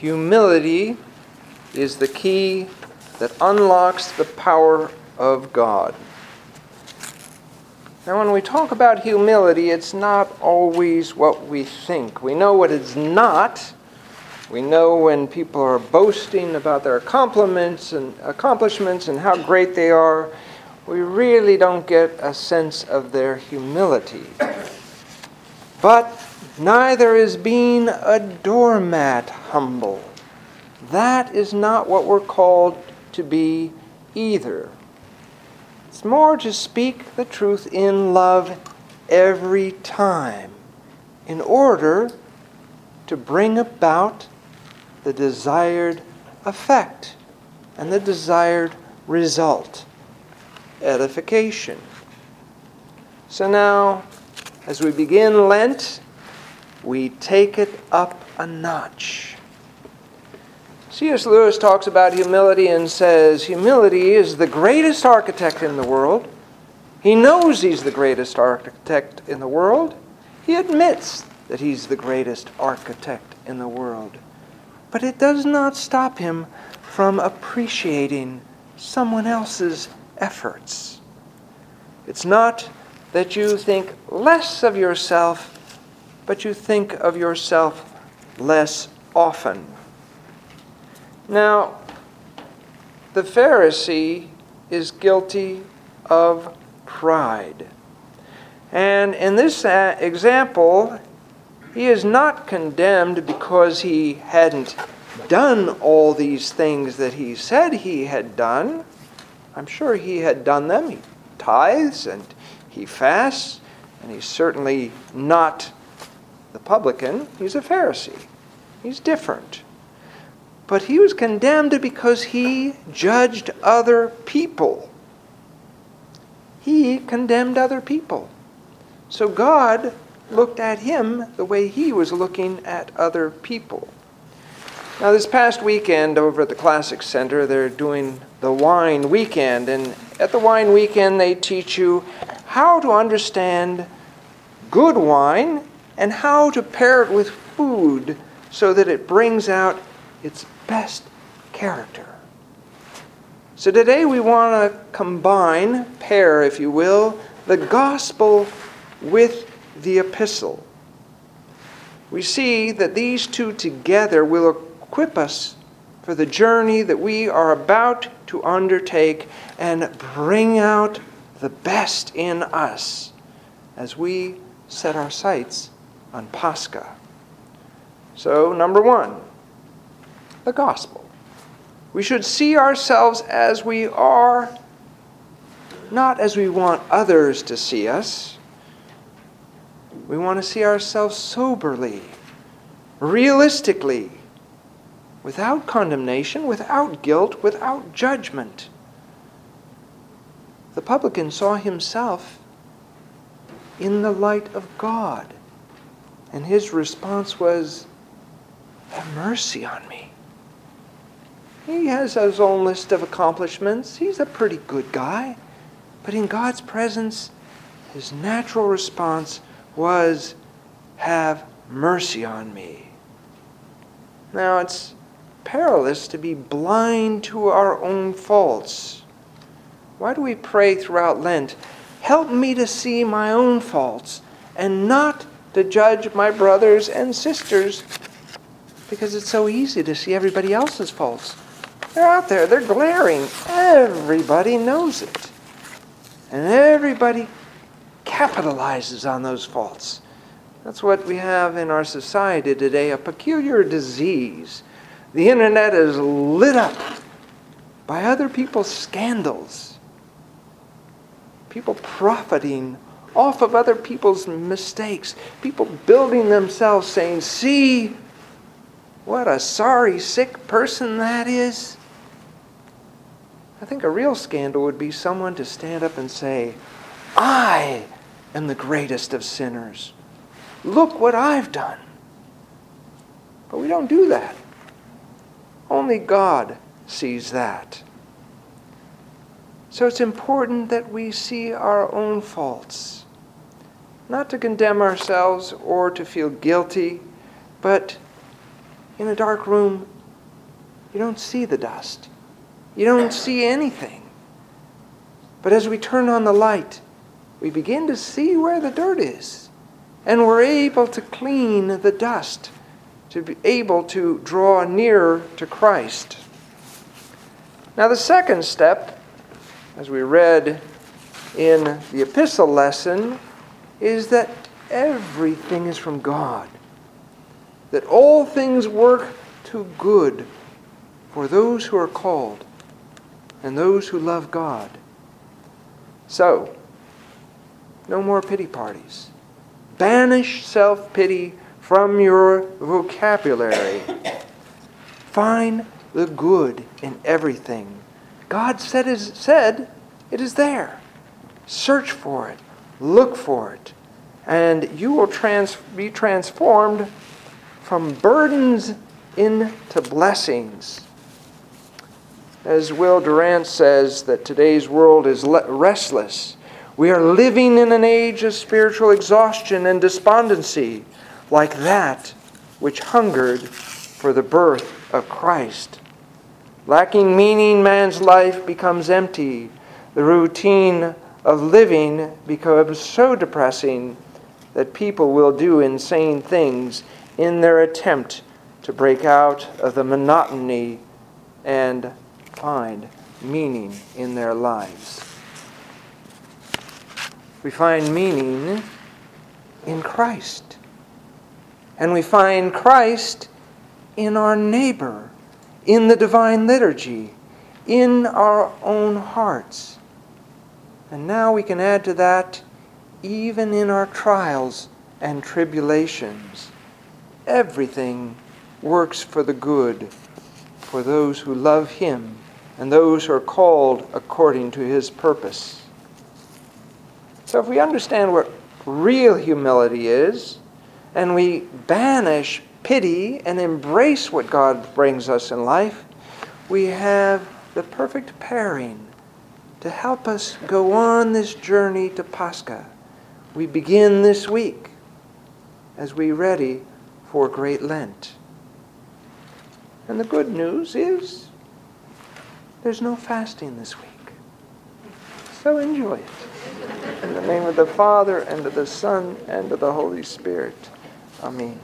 Humility is the key that unlocks the power of God. Now, when we talk about humility, it's not always what we think. We know what it's not. We know when people are boasting about their accomplishments and accomplishments and how great they are. We really don't get a sense of their humility. But neither is being a doormat humble. That is not what we're called to be either. It's more to speak the truth in love every time in order to bring about the desired effect and the desired result edification. So now, as we begin Lent, we take it up a notch. C.S. Lewis talks about humility and says humility is the greatest architect in the world. He knows he's the greatest architect in the world. He admits that he's the greatest architect in the world. But it does not stop him from appreciating someone else's efforts. It's not that you think less of yourself, but you think of yourself less often. Now, the Pharisee is guilty of pride. And in this uh, example, he is not condemned because he hadn't done all these things that he said he had done. I'm sure he had done them. He tithes and he fasts, and he's certainly not the publican. He's a Pharisee. He's different. But he was condemned because he judged other people. He condemned other people. So God looked at him the way he was looking at other people. Now, this past weekend over at the Classic Center, they're doing the Wine Weekend. And at the Wine Weekend, they teach you how to understand good wine and how to pair it with food so that it brings out its best character. So today we want to combine, pair, if you will, the gospel with the epistle. We see that these two together will equip us for the journey that we are about to undertake and bring out the best in us as we set our sights on Pascha. So, number one, the gospel. We should see ourselves as we are, not as we want others to see us. We want to see ourselves soberly, realistically, without condemnation, without guilt, without judgment. The publican saw himself in the light of God, and his response was, Have mercy on me. He has his own list of accomplishments. He's a pretty good guy. But in God's presence, his natural response was, Have mercy on me. Now, it's perilous to be blind to our own faults. Why do we pray throughout Lent? Help me to see my own faults and not to judge my brothers and sisters because it's so easy to see everybody else's faults. They're out there, they're glaring. Everybody knows it. And everybody capitalizes on those faults. That's what we have in our society today a peculiar disease. The internet is lit up by other people's scandals, people profiting off of other people's mistakes, people building themselves saying, See, what a sorry, sick person that is. I think a real scandal would be someone to stand up and say, I am the greatest of sinners. Look what I've done. But we don't do that. Only God sees that. So it's important that we see our own faults, not to condemn ourselves or to feel guilty, but in a dark room, you don't see the dust. You don't see anything. But as we turn on the light, we begin to see where the dirt is. And we're able to clean the dust, to be able to draw nearer to Christ. Now, the second step, as we read in the epistle lesson, is that everything is from God. That all things work to good for those who are called and those who love God. So, no more pity parties. Banish self pity from your vocabulary. Find the good in everything. God said, is, said it is there. Search for it, look for it, and you will trans- be transformed from burdens into blessings. As Will Durant says, that today's world is le- restless. We are living in an age of spiritual exhaustion and despondency, like that which hungered for the birth of Christ. Lacking meaning, man's life becomes empty. The routine of living becomes so depressing that people will do insane things in their attempt to break out of the monotony and find meaning in their lives. We find meaning in Christ. And we find Christ in our neighbor, in the divine liturgy, in our own hearts. And now we can add to that, even in our trials and tribulations. Everything works for the good for those who love Him and those who are called according to His purpose. So, if we understand what real humility is, and we banish pity and embrace what God brings us in life, we have the perfect pairing to help us go on this journey to Pascha. We begin this week as we ready for Great Lent. And the good news is there's no fasting this week. So enjoy it. In the name of the Father, and of the Son, and of the Holy Spirit. Amen.